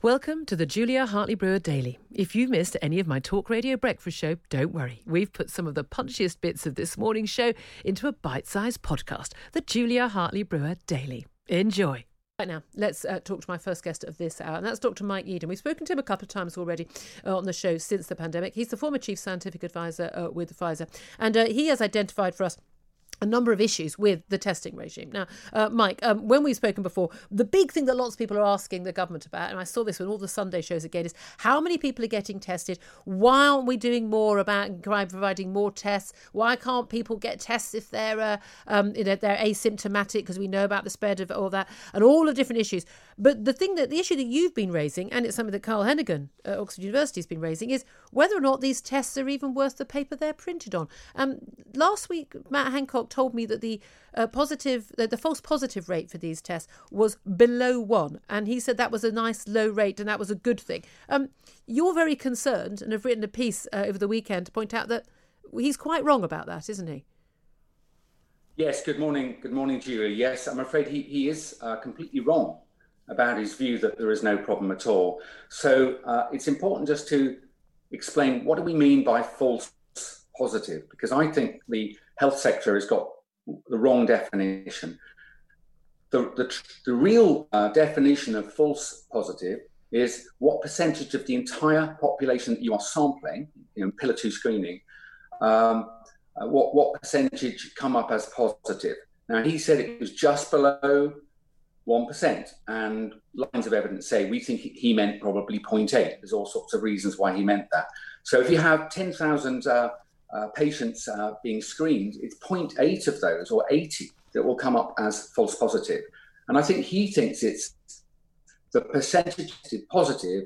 Welcome to the Julia Hartley Brewer Daily. If you've missed any of my talk radio breakfast show, don't worry. We've put some of the punchiest bits of this morning's show into a bite sized podcast, the Julia Hartley Brewer Daily. Enjoy. Right now, let's uh, talk to my first guest of this hour, and that's Dr. Mike Yeadon. We've spoken to him a couple of times already uh, on the show since the pandemic. He's the former chief scientific advisor uh, with Pfizer, and uh, he has identified for us a number of issues with the testing regime. Now, uh, Mike, um, when we've spoken before, the big thing that lots of people are asking the government about, and I saw this with all the Sunday shows again, is how many people are getting tested? Why aren't we doing more about providing more tests? Why can't people get tests if they're uh, um, you know, they're asymptomatic? Because we know about the spread of all that and all the different issues. But the thing that the issue that you've been raising, and it's something that Carl Heneghan at Oxford University has been raising, is whether or not these tests are even worth the paper they're printed on. Um, last week, Matt Hancock told me that the uh, positive, the, the false positive rate for these tests was below one, and he said that was a nice low rate and that was a good thing. Um, you're very concerned and have written a piece uh, over the weekend to point out that he's quite wrong about that, isn't he? Yes. Good morning. Good morning, Julia. Yes, I'm afraid he, he is uh, completely wrong about his view that there is no problem at all. So uh, it's important just to explain what do we mean by false positive, because I think the health sector has got the wrong definition. The, the, the real uh, definition of false positive is what percentage of the entire population that you are sampling in pillar two screening, um, uh, what, what percentage come up as positive. Now, he said it was just below 1%, and lines of evidence say we think he meant probably 0.8. There's all sorts of reasons why he meant that. So if you have 10,000 uh, uh, patients uh, being screened, it's 0.8 of those or 80 that will come up as false positive. And I think he thinks it's the percentage positive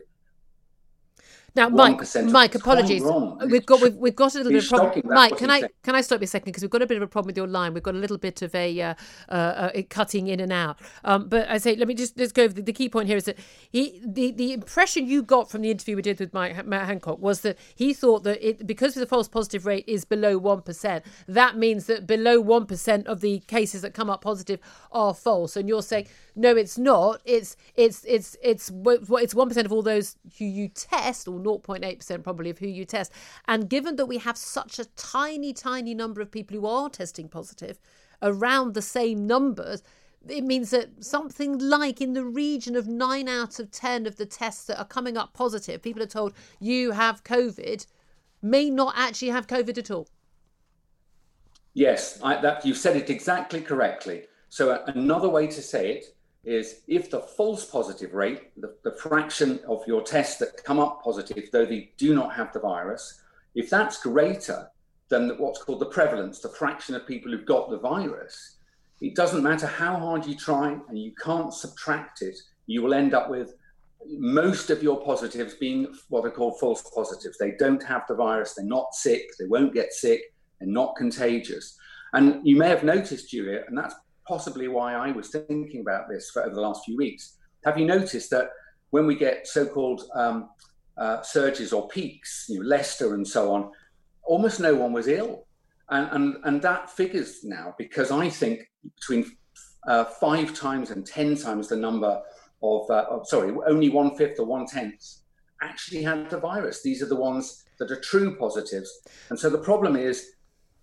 now, Mike, Mike, apologies. We've got we've, we've got a little bit of problem. Mike, can I saying. can I stop you a second because we've got a bit of a problem with your line. We've got a little bit of a uh, uh, uh, cutting in and out. Um, but I say, let me just let's go. Over the, the, key point here is that he the, the impression you got from the interview we did with Mike, Matt Hancock was that he thought that it because the false positive rate is below one percent, that means that below one percent of the cases that come up positive are false. And you're saying no, it's not. It's it's it's it's it's one percent of all those who you test or 0.8% probably of who you test. And given that we have such a tiny, tiny number of people who are testing positive, around the same numbers, it means that something like in the region of nine out of 10 of the tests that are coming up positive, people are told you have COVID, may not actually have COVID at all. Yes, I, that, you've said it exactly correctly. So, another way to say it is if the false positive rate, the, the, fraction of your tests that come up positive, though they do not have the virus, if that's greater than what's called the prevalence, the fraction of people who've got the virus, it doesn't matter how hard you try and you can't subtract it, you will end up with most of your positives being what are called false positives. They don't have the virus, they're not sick, they won't get sick, they're not contagious. And you may have noticed, Julia, and that's possibly why I was thinking about this for over the last few weeks. Have you noticed that when we get so-called um, uh, surges or peaks, you know, Leicester and so on, almost no one was ill, and and and that figures now because I think between uh, five times and ten times the number of, uh, of sorry, only one fifth or one tenth actually had the virus. These are the ones that are true positives, and so the problem is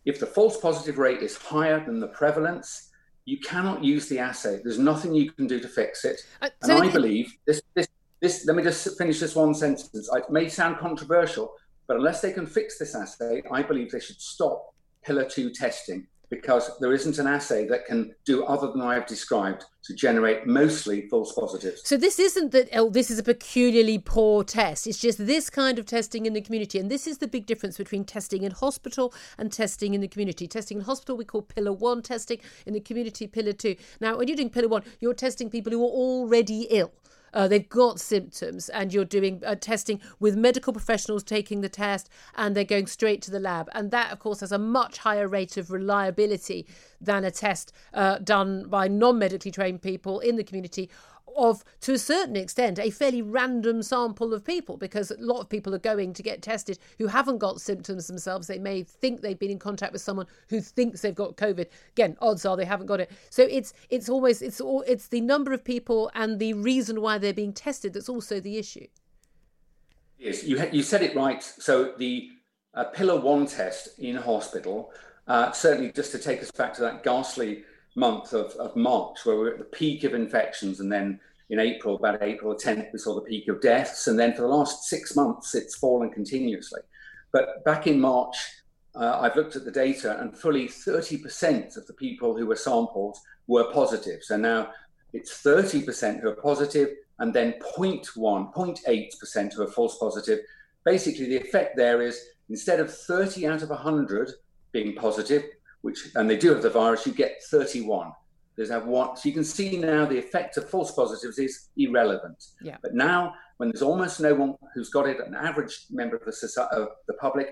if the false positive rate is higher than the prevalence you cannot use the assay. There's nothing you can do to fix it. Uh, so and I believe this, this, this, let me just finish this one sentence. It may sound controversial, but unless they can fix this assay, I believe they should stop pillar two testing because there isn't an assay that can do other than I've described to generate mostly false positives. So this isn't that oh this is a peculiarly poor test. It's just this kind of testing in the community and this is the big difference between testing in hospital and testing in the community. Testing in hospital we call pillar 1 testing, in the community pillar 2. Now when you're doing pillar 1 you're testing people who are already ill uh, they've got symptoms and you're doing uh, testing with medical professionals taking the test and they're going straight to the lab. And that, of course, has a much higher rate of reliability than a test uh, done by non medically trained people in the community of, to a certain extent, a fairly random sample of people because a lot of people are going to get tested who haven't got symptoms themselves. They may think they've been in contact with someone who thinks they've got COVID. Again, odds are they haven't got it. So it's it's always it's all it's the number of people and the reason why they're being tested that's also the issue. Yes, you you said it right. So the uh, pillar one test in hospital, uh, certainly just to take us back to that ghastly month of, of March, where we are at the peak of infections, and then in April, about April 10th, we saw the peak of deaths, and then for the last six months, it's fallen continuously. But back in March, uh, I've looked at the data, and fully 30% of the people who were sampled were positive. So now it's 30% who are positive, and then 0.1, 0.8% who are false positive. Basically, the effect there is instead of 30 out of 100 being positive, which and they do have the virus, you get 31. There's have one, so you can see now the effect of false positives is irrelevant. Yeah. But now, when there's almost no one who's got it, an average member of the society, of the public,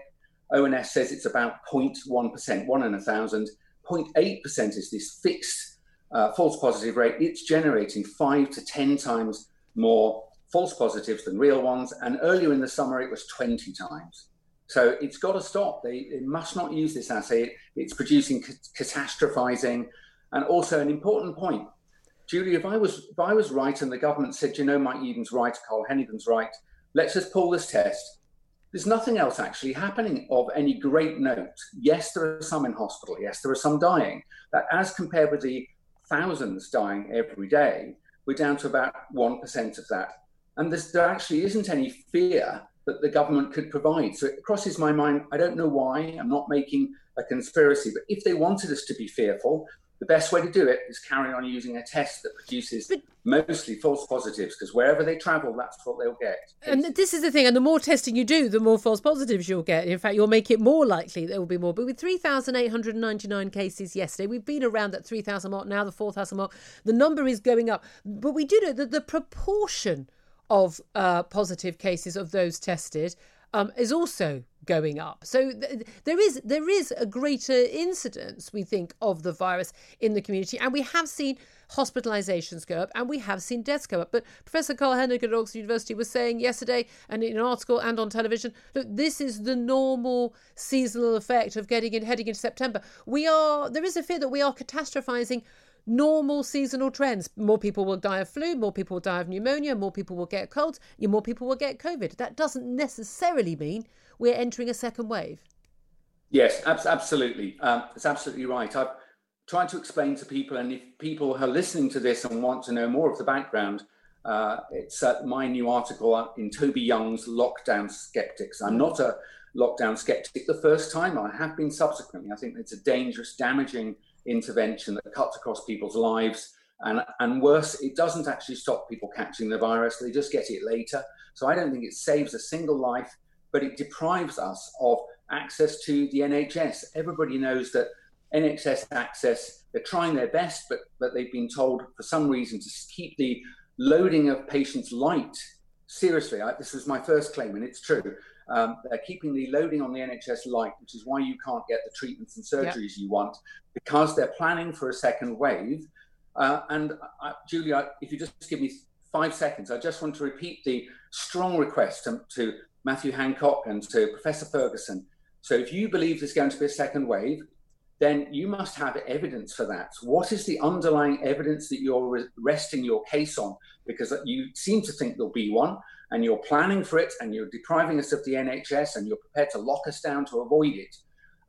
ONS says it's about 0.1%, one in a thousand. 0.8% is this fixed uh, false positive rate. It's generating five to 10 times more false positives than real ones. And earlier in the summer, it was 20 times. So it's got to stop. They, they must not use this assay. It's producing catastrophizing. And also an important point, Julie, if I was if I was right and the government said, you know, Mike Yeadon's right, Carl Heneghan's right, let's just pull this test. There's nothing else actually happening of any great note. Yes, there are some in hospital. Yes, there are some dying. But as compared with the thousands dying every day, we're down to about 1% of that. And there actually isn't any fear that the government could provide. So it crosses my mind. I don't know why. I'm not making a conspiracy, but if they wanted us to be fearful, the best way to do it is carry on using a test that produces but, mostly false positives because wherever they travel, that's what they'll get. And this is the thing, and the more testing you do, the more false positives you'll get. In fact, you'll make it more likely there will be more. But with 3,899 cases yesterday, we've been around that 3,000 mark, now the 4,000 mark. The number is going up. But we do know that the proportion of uh, positive cases of those tested um, is also going up. So th- there is there is a greater incidence, we think, of the virus in the community, and we have seen hospitalizations go up and we have seen deaths go up. But Professor Carl Heneghan at Oxford University was saying yesterday, and in an article and on television, that this is the normal seasonal effect of getting in heading into September. We are there is a fear that we are catastrophizing normal seasonal trends. More people will die of flu, more people will die of pneumonia, more people will get colds, more people will get COVID. That doesn't necessarily mean we're entering a second wave. Yes, absolutely. Um, it's absolutely right. I've tried to explain to people, and if people are listening to this and want to know more of the background, uh, it's uh, my new article in Toby Young's Lockdown Skeptics. I'm not a lockdown skeptic the first time, I have been subsequently. I think it's a dangerous, damaging intervention that cuts across people's lives. And, and worse, it doesn't actually stop people catching the virus, they just get it later. So I don't think it saves a single life, but it deprives us of access to the NHS. Everybody knows that NHS access, they're trying their best, but, but they've been told for some reason to keep the loading of patients light. Seriously, I, this was my first claim, and it's true. Um, they're keeping the loading on the NHS light, which is why you can't get the treatments and surgeries yep. you want, because they're planning for a second wave. Uh, and uh, Julia, if you just give me five seconds, I just want to repeat the strong request to, to Matthew Hancock and to Professor Ferguson. So, if you believe there's going to be a second wave, then you must have evidence for that. What is the underlying evidence that you're resting your case on? Because you seem to think there'll be one and you're planning for it and you're depriving us of the NHS and you're prepared to lock us down to avoid it.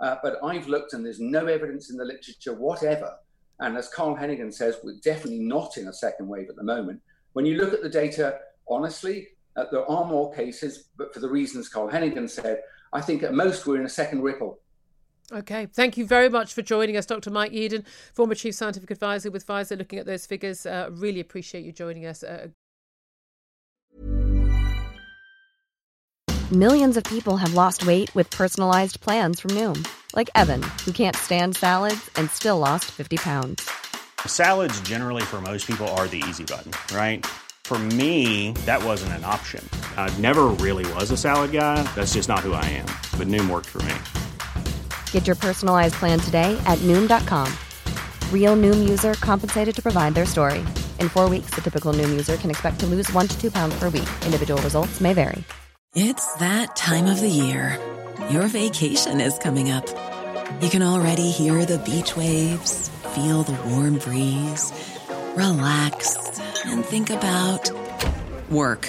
Uh, but I've looked and there's no evidence in the literature whatever And as Carl Heneghan says, we're definitely not in a second wave at the moment. When you look at the data, honestly, uh, there are more cases, but for the reasons Carl Heneghan said, I think at most we're in a second ripple. Okay, thank you very much for joining us, Dr. Mike Yeadon, former Chief Scientific Advisor with Pfizer, looking at those figures. Uh, really appreciate you joining us. Uh, Millions of people have lost weight with personalized plans from Noom, like Evan, who can't stand salads and still lost 50 pounds. Salads, generally, for most people, are the easy button, right? For me, that wasn't an option. I never really was a salad guy. That's just not who I am. But Noom worked for me. Get your personalized plan today at Noom.com. Real Noom user compensated to provide their story. In four weeks, the typical Noom user can expect to lose one to two pounds per week. Individual results may vary. It's that time of the year. Your vacation is coming up. You can already hear the beach waves, feel the warm breeze, relax, and think about work.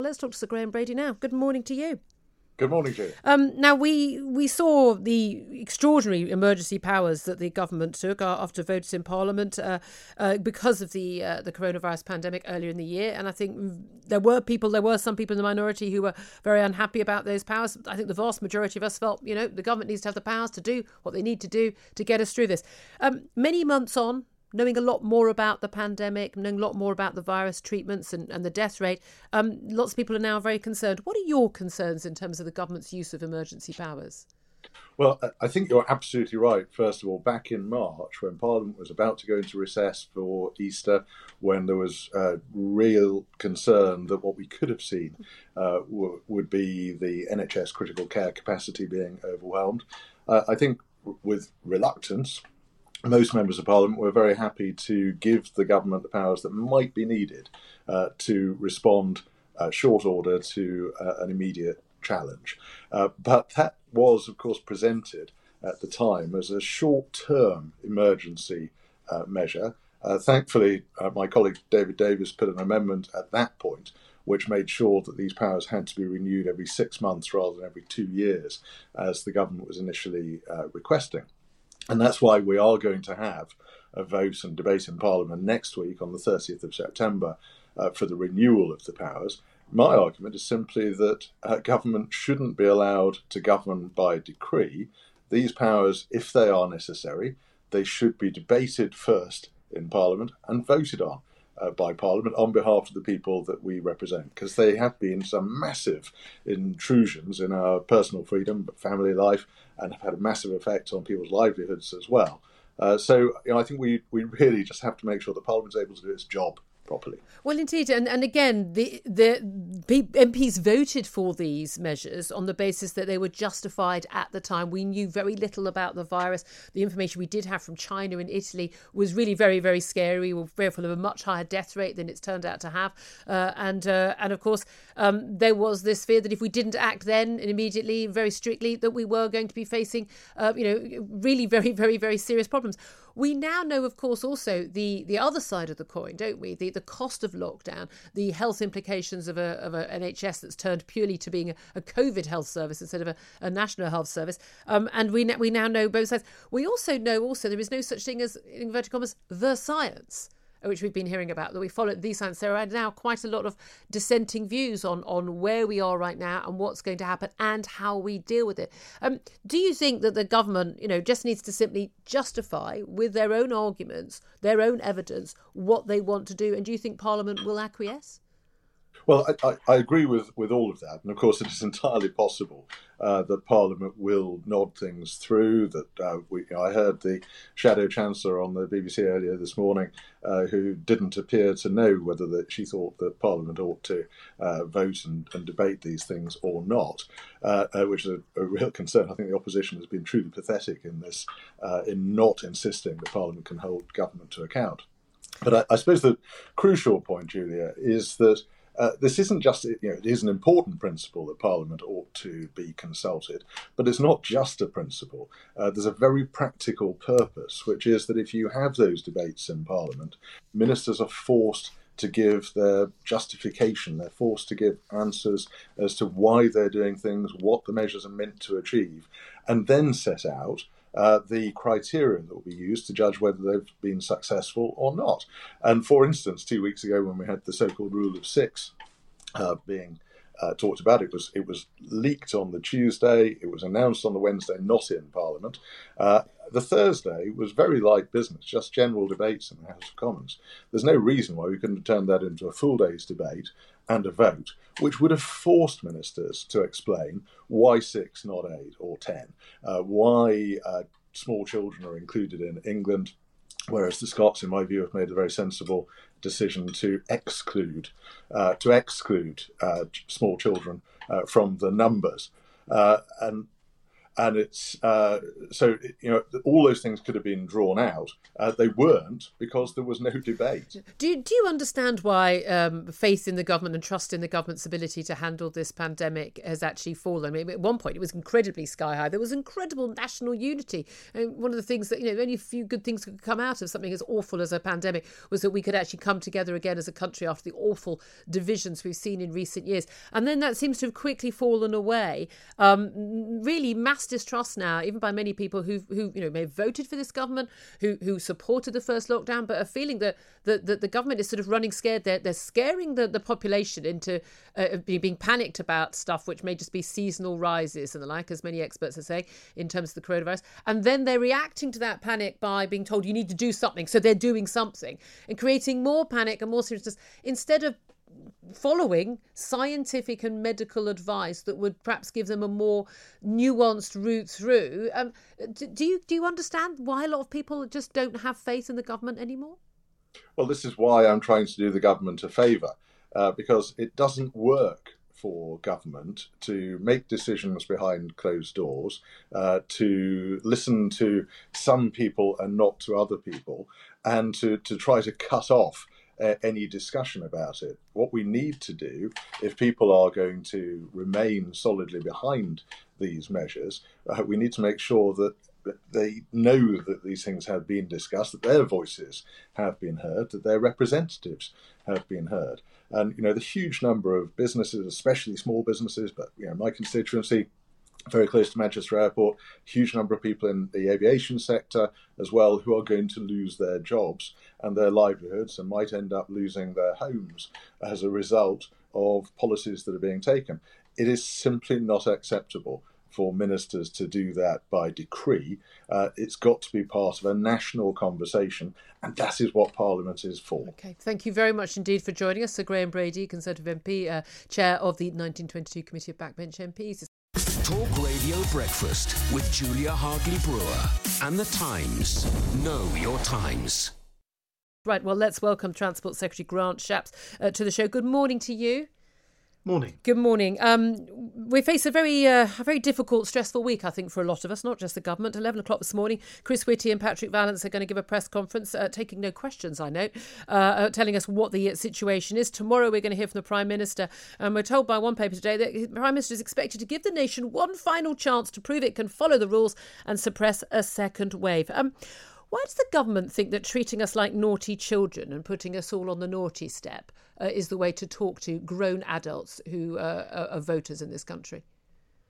Let's talk to Sir Graham Brady now. Good morning to you. Good morning, Julia. Um, now we we saw the extraordinary emergency powers that the government took after votes in Parliament uh, uh, because of the uh, the coronavirus pandemic earlier in the year, and I think there were people, there were some people in the minority who were very unhappy about those powers. I think the vast majority of us felt, you know, the government needs to have the powers to do what they need to do to get us through this. Um, many months on, knowing a lot more about the pandemic, knowing a lot more about the virus treatments and, and the death rate, um, lots of people are now very concerned. What are your concerns in terms of the government's use of emergency powers? Well, I think you're absolutely right. First of all, back in March, when Parliament was about to go into recess for Easter, when there was uh, real concern that what we could have seen uh, w- would be the NHS critical care capacity being overwhelmed, uh, I think with reluctance, most members of parliament were very happy to give the government the powers that might be needed uh, to respond uh, short order to uh, an immediate challenge. Uh, but that was, of course, presented at the time as a short term emergency uh, measure. Uh, thankfully, my colleague David Davis put an amendment at that point which made sure that these powers had to be renewed every six months rather than every two years, as the government was initially requesting. And that's why we are going to have a vote and debate in Parliament next week on the 30th of September uh, for the renewal of the powers. My argument is simply that uh, government shouldn't be allowed to govern by decree. These powers, if they are necessary, they should be debated first in Parliament and voted on uh, by Parliament on behalf of the people that we represent, because they have been some massive intrusions in our personal freedom, family life, and have had a massive effect on people's livelihoods as well. Uh, so you know, I think we, we really just have to make sure that Parliament's able to do its job properly. Well, indeed, and and again, the the MPs voted for these measures on the basis that they were justified at the time. We knew very little about the virus. The information we did have from China and Italy was really very very scary. We were fearful of a much higher death rate than it's turned out to have, uh, and uh, and of course um, there was this fear that if we didn't act then and immediately, very strictly, that we were going to be facing, uh, you know, really very very very serious problems. We now know, of course, also the the other side of the coin, don't we? The the cost of lockdown, the health implications of a of an NHS that's turned purely to being a, a COVID health service instead of a, a national health service. Um, and we we now know both sides. We also know also there is no such thing as in inverted commas the science which we've been hearing about, that we follow these science. There are now quite a lot of dissenting views on, on where we are right now and what's going to happen and how we deal with it. Um, do you think that the government, you know, just needs to simply justify with their own arguments, their own evidence, what they want to do? And do you think Parliament will acquiesce? Well, I, I, agree with, with all of that. And of course, it is entirely possible uh, that Parliament will nod things through. That uh, we, you know, I heard the Shadow Chancellor on the BBC earlier this morning, uh, who didn't appear to know whether that she thought that Parliament ought to uh, vote and, and, debate these things or not, uh, uh, which is a, a, real concern. I think the opposition has been truly pathetic in this, in not insisting that Parliament can hold government to account. But I, I suppose the crucial point, Julia, is that uh, this isn't just, you know, it is an important principle that Parliament ought to be consulted, but it's not just a principle. Uh, there's a very practical purpose, which is that if you have those debates in Parliament, ministers are forced to give their justification, they're forced to give answers as to why they're doing things, what the measures are meant to achieve, and then set out uh, the criteria that will be used to judge whether they've been successful or not. And for instance, two weeks ago when we had the so-called rule of six uh, being uh, talked about, it was it was leaked on the Tuesday, it was announced on the Wednesday, not in Parliament. Uh, the Thursday was very light business, just general debates in the House of Commons. There's no reason why we couldn't turned that into a full day's debate and a vote, which would have forced ministers to explain why six, not eight or ten, uh, why uh, small children are included in England, whereas the Scots, in my view, have made a very sensible decision to exclude uh, to exclude uh, small children uh, from the numbers. Uh, and and it's uh, so you know all those things could have been drawn out. Uh, they weren't because there was no debate. Do do you understand why um, faith in the government and trust in the government's ability to handle this pandemic has actually fallen? I mean, at one point it was incredibly sky high. There was incredible national unity. And one of the things that you know, only a few good things could come out of something as awful as a pandemic was that we could actually come together again as a country after the awful divisions we've seen in recent years. And then that seems to have quickly fallen away. Um, really, mass distrust now, even by many people who who you know may have voted for this government, who who supported the first lockdown, but are feeling that that, that the government is sort of running scared. They're they're scaring the, the population into uh, being panicked about stuff which may just be seasonal rises and the like, as many experts are saying in terms of the coronavirus. And then they're reacting to that panic by being told you need to do something, so they're doing something and creating more panic and more seriousness instead of following scientific and medical advice that would perhaps give them a more nuanced route through. Um, do you do you understand why a lot of people just don't have faith in the government anymore? Well, this is why I'm trying to do the government a favour, uh, because it doesn't work for government to make decisions behind closed doors, uh, to listen to some people and not to other people, and to, to try to cut off uh, any discussion about it. What we need to do, if people are going to remain solidly behind these measures, uh, we need to make sure that they know that these things have been discussed, that their voices have been heard, that their representatives have been heard. And you know, the huge number of businesses, especially small businesses, but you know, my constituency, very close to Manchester Airport, huge number of people in the aviation sector as well who are going to lose their jobs and their livelihoods and might end up losing their homes as a result of policies that are being taken. It is simply not acceptable for ministers to do that by decree. Uh, it's got to be part of a national conversation, and that is what Parliament is for. Okay, thank you very much indeed for joining us, Sir Graham Brady, Conservative MP, uh, Chair of the 1922 Committee of Backbench MPs. Talk Radio Breakfast with Julia Hartley Brewer and The Times. Know your times. Right, well, let's welcome Transport Secretary Grant Shapps uh, to the show. Good morning to you. Morning. Good morning. Um, we face a very, uh, a very difficult, stressful week, I think, for a lot of us, not just the government. Eleven o'clock this morning, Chris Whitty and Patrick Vallance are going to give a press conference, uh, taking no questions, I know, uh, uh telling us what the situation is. Tomorrow, we're going to hear from the Prime Minister, and we're told by one paper today that the Prime Minister is expected to give the nation one final chance to prove it can follow the rules and suppress a second wave. Um, why does the government think that treating us like naughty children and putting us all on the naughty step uh, is the way to talk to grown adults who uh, are voters in this country?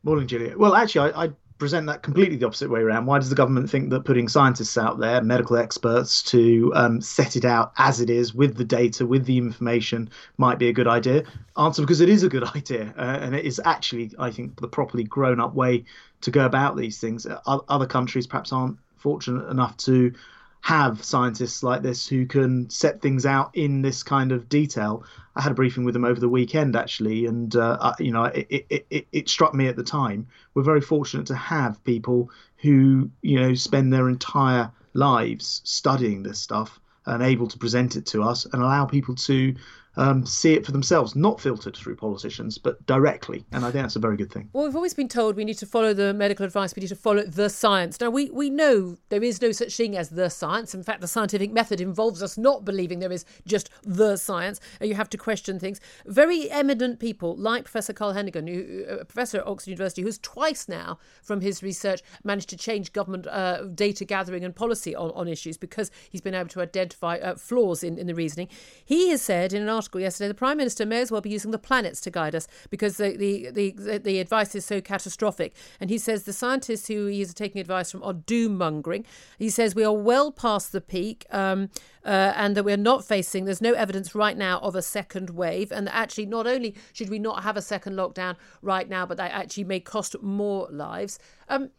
Morning, Julia. Well, actually, I, I, present that completely the opposite way around. Why does the government think that putting scientists out there, medical experts, to um, set it out as it is with the data, with the information, might be a good idea? Answer because it is a good idea, uh, and it is actually, I think, the properly grown-up way to go about these things. Other countries perhaps aren't fortunate enough to have scientists like this who can set things out in this kind of detail. I had a briefing with them over the weekend actually, and uh, you know it, it, it, it struck me at the time. We're very fortunate to have people who you know spend their entire lives studying this stuff and able to present it to us and allow people to um, see it for themselves, not filtered through politicians, but directly. And I think that's a very good thing. Well, we've always been told we need to follow the medical advice, we need to follow the science. Now, we, we know there is no such thing as the science. In fact, the scientific method involves us not believing there is just the science. You have to question things. Very eminent people like Professor Carl Heneghan, who, a professor at Oxford University, who's twice now, from his research, managed to change government uh, data gathering and policy on, on issues because he's been able to identify uh, flaws in, in the reasoning. He has said in an article, article yesterday, the Prime Minister may as well be using the planets to guide us because the, the, the, the advice is so catastrophic. And he says the scientists who he is taking advice from are doom mongering. He says we are well past the peak. Um, uh, and that we're not facing, there's no evidence right now of a second wave. And that actually, not only should we not have a second lockdown right now, but that actually may cost more lives. Um,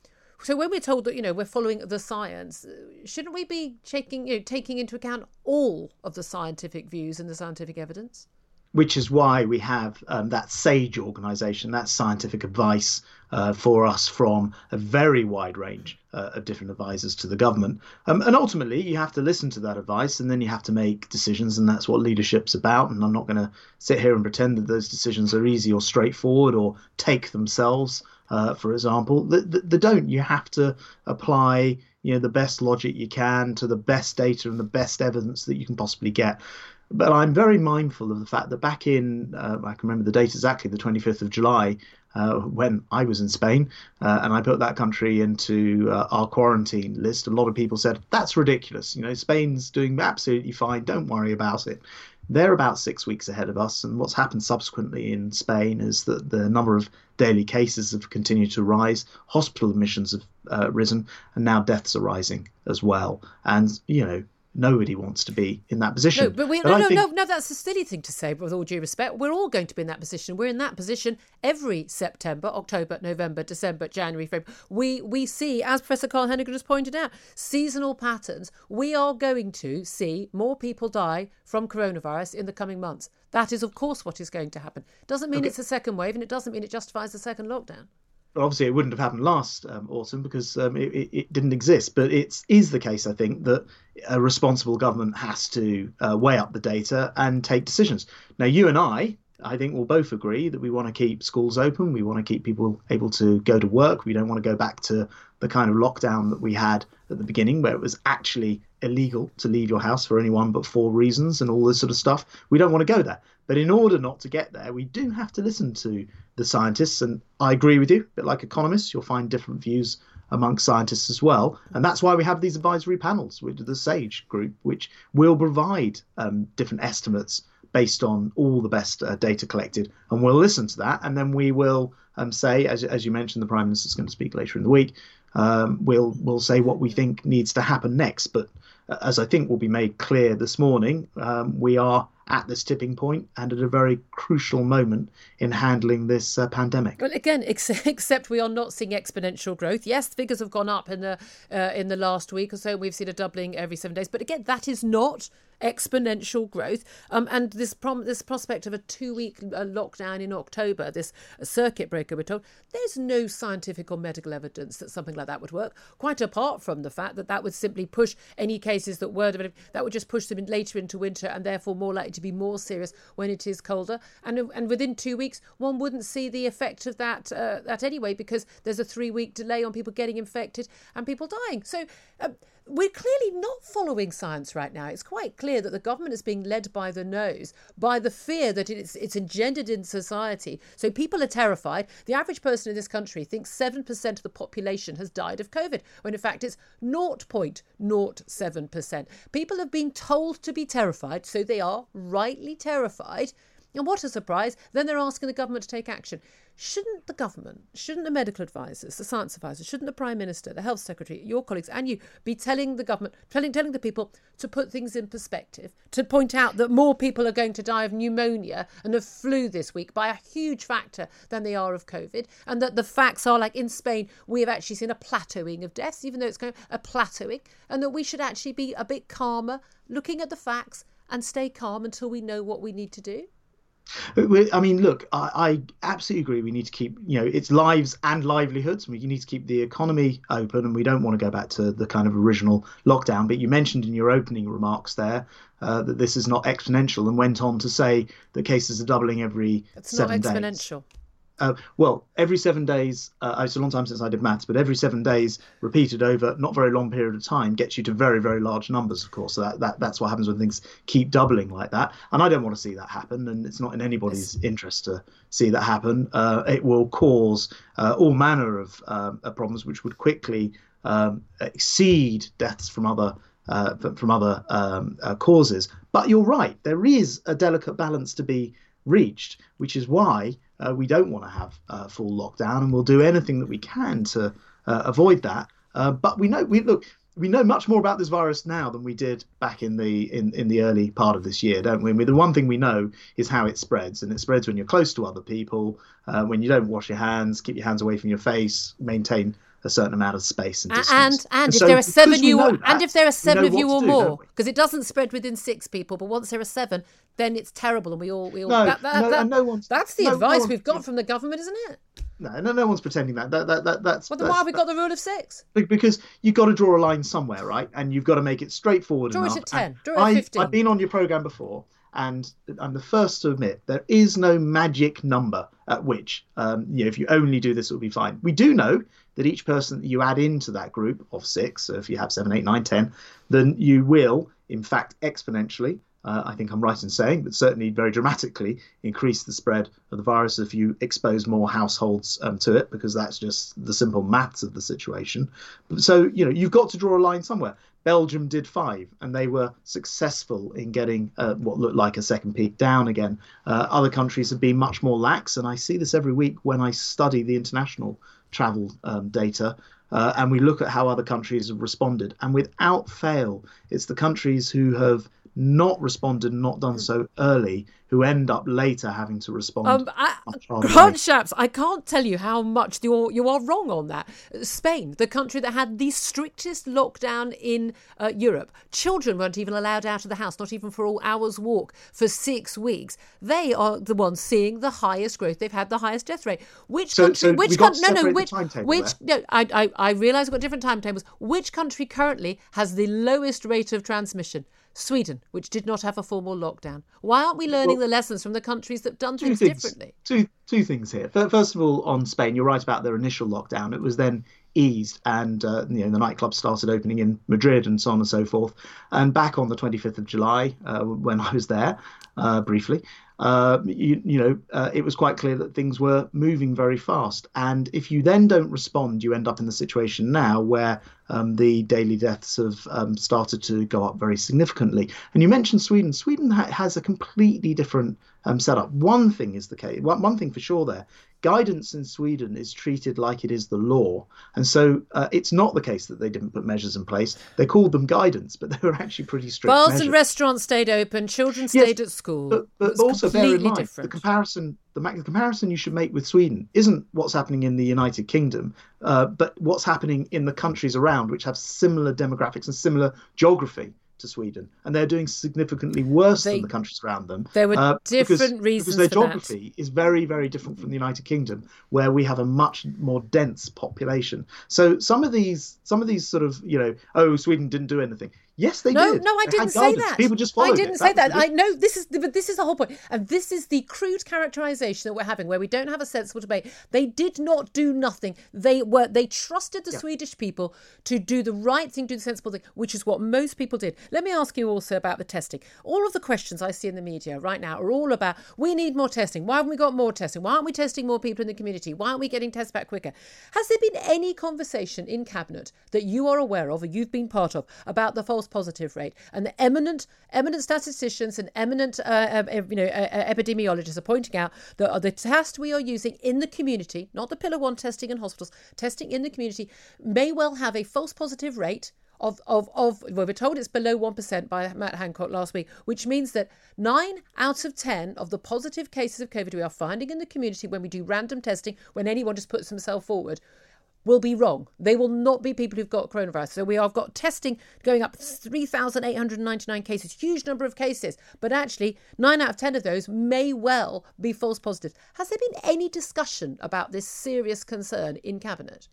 so when we're told that you know we're following the science, shouldn't we be taking you know, taking into account all of the scientific views and the scientific evidence? Which is why we have um, that SAGE organisation, that scientific advice uh, for us from a very wide range uh, of different advisors to the government. Um, and ultimately, you have to listen to that advice and then you have to make decisions, and that's what leadership's about. And I'm not going to sit here and pretend that those decisions are easy or straightforward or take themselves uh, for example, they, don't. You have to apply you know the best logic you can to the best data and the best evidence that you can possibly get. But I'm very mindful of the fact that back in uh, I can remember the date exactly, the 25th of July, uh, when I was in Spain uh, and I put that country into uh, our quarantine list, a lot of people said that's ridiculous. You know, Spain's doing absolutely fine. Don't worry about it. They're about six weeks ahead of us, and what's happened subsequently in Spain is that the number of daily cases have continued to rise, hospital admissions have uh, risen, and now deaths are rising as well. And you know, nobody wants to be in that position. No, but, we, but no, no, think... no, no, that's a silly thing to say. But with all due respect, we're all going to be in that position. We're in that position every September, October, November, December, January, February. We we see, as Professor Carl Heneghan has pointed out, seasonal patterns. We are going to see more people die from coronavirus in the coming months. That is, of course, what is going to happen. Doesn't mean okay. it's a second wave, and it doesn't mean it justifies a second lockdown obviously it wouldn't have happened last um, autumn because um, it, it, didn't exist. But it is the case, I think, that a responsible government has to uh, weigh up the data and take decisions. Now, you and I, I think, will both agree that we want to keep schools open. We want to keep people able to go to work. We don't want to go back to the kind of lockdown that we had at the beginning, where it was actually illegal to leave your house for anyone but four reasons and all this sort of stuff. We don't want to go there. But in order not to get there, we do have to listen to the scientists. And I agree with you, but like economists, you'll find different views amongst scientists as well. And that's why we have these advisory panels with the SAGE group, which will provide um, different estimates based on all the best uh, data collected. And we'll listen to that. And then we will um, say, as, as you mentioned, the Prime Minister is going to speak later in the week. Um, we'll we'll say what we think needs to happen next. But uh, as I think will be made clear this morning, um, we are at this tipping point and at a very crucial moment in handling this uh, pandemic. Well, again, ex- except we are not seeing exponential growth. Yes, figures have gone up in the uh, in the last week or so. We've seen a doubling every seven days, but again, that is not exponential growth. Um, and this prom- this prospect of a two week uh, lockdown in October, this circuit breaker, we're told, there's no scientific or medical evidence that something like that would work. Quite apart from the fact that that would simply push any cases that were that would just push them in later into winter and therefore more likely to be more serious when it is colder. And and within two weeks, one wouldn't see the effect of that uh, that anyway because there's a three week delay on people getting infected and people dying. So. Um, we're clearly not following science right now. It's quite clear that the government is being led by the nose, by the fear that it's, it's engendered in society. So people are terrified. The average person in this country thinks 7% of the population has died of COVID, when in fact it's 0.07%. People have been told to be terrified, so they are rightly terrified. And what a surprise. Then they're asking the government to take action. Shouldn't the government, shouldn't the medical advisors, the science advisors, shouldn't the Prime Minister, the Health Secretary, your colleagues, and you be telling the government, telling, telling the people to put things in perspective, to point out that more people are going to die of pneumonia and of flu this week by a huge factor than they are of COVID, and that the facts are like in Spain, we have actually seen a plateauing of deaths, even though it's going a plateauing, and that we should actually be a bit calmer, looking at the facts and stay calm until we know what we need to do? I mean, look, I, I, absolutely agree. We need to keep, you know, it's lives and livelihoods. We need to keep the economy open, and we don't want to go back to the kind of original lockdown. But you mentioned in your opening remarks there uh, that this is not exponential, and went on to say that cases are doubling every it's seven not exponential. Days. Uh, well, every seven days, uh, it's a long time since I did maths, but every seven days repeated over not very long period of time gets you to very, very large numbers, of course. So that, that that's what happens when things keep doubling like that. And I don't want to see that happen, and it's not in anybody's yes. interest to see that happen. Uh, it will cause uh, all manner of um, problems, which would quickly um, exceed deaths from other uh, from other um, uh, causes. But you're right, there is a delicate balance to be reached, which is why uh, we don't want to have uh, full lockdown, and we'll do anything that we can to uh, avoid that. Uh, but we know we look we know much more about this virus now than we did back in the in, in the early part of this year, don't we? I mean, the one thing we know is how it spreads, and it spreads when you're close to other people, uh, when you don't wash your hands, keep your hands away from your face, maintain a certain amount of space and distance. And and, and if so there are seven you that, and if there are seven of you or do, more, because it doesn't spread within six people, but once there are seven, then it's terrible, and we all we all. No, that, that, no, that, no one's, that's the no, advice no we've got from the government, isn't it? No, no, no one's pretending that. That, that, that that's. Well, then why have we got the rule of six? Because you've got to draw a line somewhere, right? And you've got to make it straightforward draw enough. Draw it at ten. Draw it at fifteen. I've been on your program before, and I'm the first to admit there is no magic number at which, um, you know, if you only do this, it'll be fine. We do know that each person that you add into that group of six, so if you have seven, eight, nine, ten, then you will, in fact, exponentially uh, I think I'm right in saying, but certainly very dramatically increase the spread of the virus if you expose more households um, to it, because that's just the simple maths of the situation. So, you know, you've got to draw a line somewhere. Belgium did five, and they were successful in getting uh, what looked like a second peak down again. Uh, other countries have been much more lax, and I see this every week when I study the international travel um, data. Uh, and we look at how other countries have responded. And without fail, it's the countries who have not responded not done hmm. so early who end up later having to respond. Um, I, Grant Shapps, I can't tell you how much you're, you are wrong on that. Spain, the country that had the strictest lockdown in uh, Europe, children weren't even allowed out of the house, not even for all hours walk for six weeks. They are the ones seeing the highest growth. They've had the highest death rate. Which so, country? So which country? No, no. Which? Which? No, I, I, I realise we've got different timetables. Which country currently has the lowest rate of transmission? Sweden, which did not have a formal lockdown. Why aren't we learning well, the lessons from the countries that have done things, things, differently? Two, two things here. First of all, on Spain, you're right about their initial lockdown. It was then eased, and uh, you know the nightclubs started opening in Madrid and so on and so forth. And back on the 25th of July, uh, when I was there uh, briefly, uh, you, you, know, uh, it was quite clear that things were moving very fast. And if you then don't respond, you end up in the situation now where um, the daily deaths have um, started to go up very significantly. And you mentioned Sweden. Sweden ha- has a completely different um, setup. One thing is the case. One, one thing for sure there guidance in Sweden is treated like it is the law. And so uh, it's not the case that they didn't put measures in place. They called them guidance, but they were actually pretty strict. Bars measures. and restaurants stayed open, children stayed yes, at school. But, but also bear in mind different. the comparison. The, the comparison you should make with Sweden isn't what's happening in the United Kingdom, uh, but what's happening in the countries around, which have similar demographics and similar geography to Sweden, and they're doing significantly worse they, than the countries around them. There were uh, different because, reasons because their geography that. is very, very different from the United Kingdom, where we have a much more dense population. So some of these, some of these sort of, you know, oh, Sweden didn't do anything. Yes, they no, did. No, I they didn't say that. People just followed I didn't it. say that. that. I know this is, but this is the whole point. and this is the crude characterization that we're having, where we don't have a sensible debate. They did not do nothing. They were they trusted the yeah. Swedish people to do the right thing, do the sensible thing, which is what most people did. Let me ask you also about the testing. All of the questions I see in the media right now are all about we need more testing. Why haven't we got more testing? Why aren't we testing more people in the community? Why aren't we getting tests back quicker? Has there been any conversation in cabinet that you are aware of or you've been part of about the false positive rate. And the eminent, eminent statisticians and eminent, uh, uh, you know, uh, uh, epidemiologists are pointing out that the test we are using in the community, not the pillar one testing in hospitals, testing in the community, may well have a false positive rate of, of, of well, we're told it's below 1% by Matt Hancock last week, which means that nine out of 10 of the positive cases of COVID we are finding in the community when we do random testing, when anyone just puts themselves forward, will be wrong. They will not be people who've got coronavirus. So we have got testing going up 3,899 cases, huge number of cases, but actually nine out of 10 of those may well be false positives. Has there been any discussion about this serious concern in Cabinet?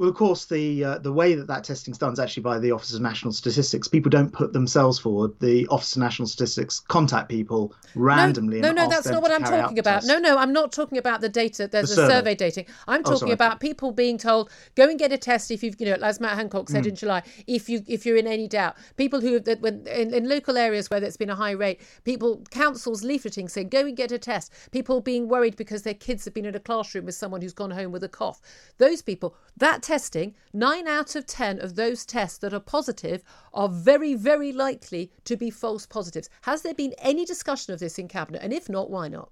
Well, of course, the uh, the way that that testing is done is actually by the Office of National Statistics. People don't put themselves forward. The Office of National Statistics contact people randomly. No, no, no that's not what I'm talking about. No, no, I'm not talking about the data. There's the, the survey. dating. I'm oh, talking oh, about people being told go and get a test if you've, you know, as Matt Hancock said mm. in July, if you if you're in any doubt. People who that when in, in local areas where there's been a high rate, people councils leafleting saying go and get a test. People being worried because their kids have been in a classroom with someone who's gone home with a cough. Those people, that testing, nine out of 10 of those tests that are positive are very, very likely to be false positives. Has there been any discussion of this in Cabinet? And if not, why not?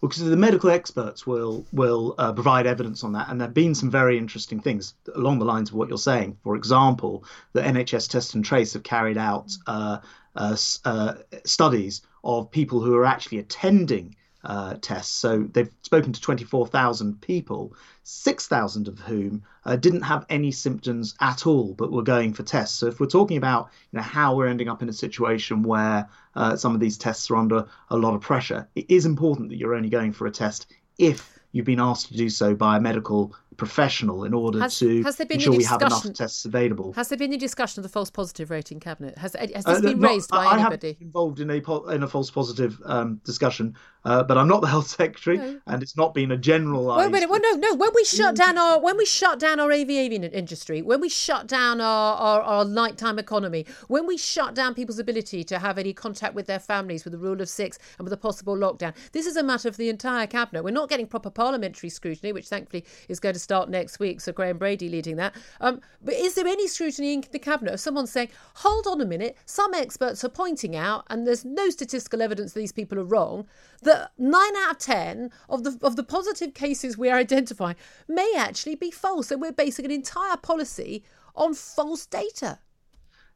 Well, because the medical experts will will uh, provide evidence on that, and there've been some very interesting things along the lines of what you're saying. For example, the NHS Test and Trace have carried out uh, uh, uh, studies of people who are actually attending uh, tests. So they've spoken to 24,000 people, 6,000 of whom uh, didn't have any symptoms at all, but were going for tests. So if we're talking about you know, how we're ending up in a situation where uh, some of these tests are under a lot of pressure, it is important that you're only going for a test if you've been asked to do so by a medical professional in order has, to has ensure we have enough tests available. Has there been any discussion of the false positive rate in cabinet? Has, has this uh, been not, raised by I anybody? I involved in a in a false positive um, discussion, uh, but I'm not the health secretary, no. and it's not been a general. Wait a minute. Well, no, no. When we shut down our when we shut down our aviation industry, when we shut down our, our our nighttime economy, when we shut down people's ability to have any contact with their families with the rule of six and with a possible lockdown, this is a matter for the entire cabinet. We're not getting proper parliamentary scrutiny, which thankfully is going to start next week. so Graham Brady leading that. Um, but is there any scrutiny in the cabinet of someone saying, hold on a minute, some experts are pointing out, and there's no statistical evidence these people are wrong, that nine out of ten of the of the positive cases we are identifying may actually be false, and we're basing an entire policy on false data.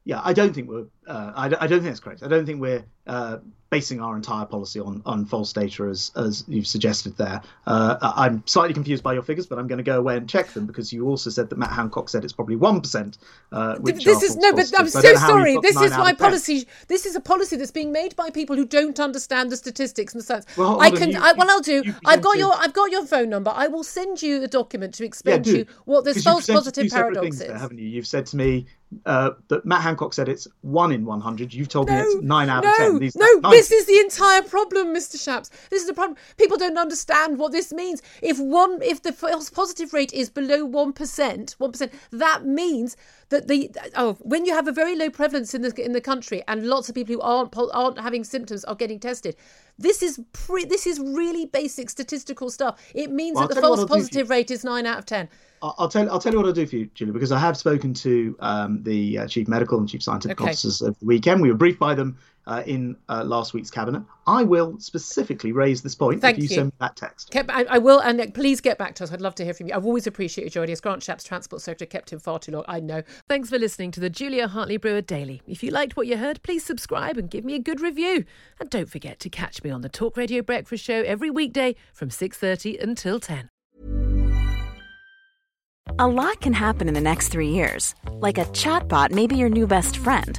Yeah, I don't think we're. Uh, I, I, don't think that's correct. I don't think we're uh, basing our entire policy on, on false data as as you've suggested there. Uh, I'm slightly confused by your figures, but I'm going to go away and check them because you also said that Matt Hancock said it's probably one percent. Uh, this is no, but I'm so sorry. This is my policy. This is a policy that's being made by people who don't understand the statistics and the science. Well, I can. You, I, well, I'll do. I've got your. I've got your phone number. I will send you a document to explain yeah, to you what this false positive paradox is. There, haven't you? You've said to me uh, that Matt Hancock said it's one in 100. You've told no, me it's nine out no, of 10. These no, this is the entire problem, Mr. Shapps. This is the problem. People don't understand what this means. If one, if the false positive rate is below one percent, one percent, that means that the oh, when you have a very low prevalence in the in the country and lots of people who aren't aren't having symptoms are getting tested. This is pre, this is really basic statistical stuff. It means well, that the false positive rate is nine out of ten. I'll tell I'll tell you what I'll do for you, Julie, because I have spoken to um, the uh, chief medical and chief scientific okay. officers of the weekend. We were briefed by them uh, in uh, last week's cabinet. I will specifically raise this point Thank if you, you. send me that text. I, I, will, and please get back to us. I'd love to hear from you. I've always appreciated joining us. Grant Shapps, Transport Secretary, kept him far too long. I know. Thanks for listening to the Julia Hartley Brewer Daily. If you liked what you heard, please subscribe and give me a good review. And don't forget to catch me on the Talk Radio Breakfast Show every weekday from six thirty until ten. A lot can happen in the next three years, like a chatbot may be your new best friend.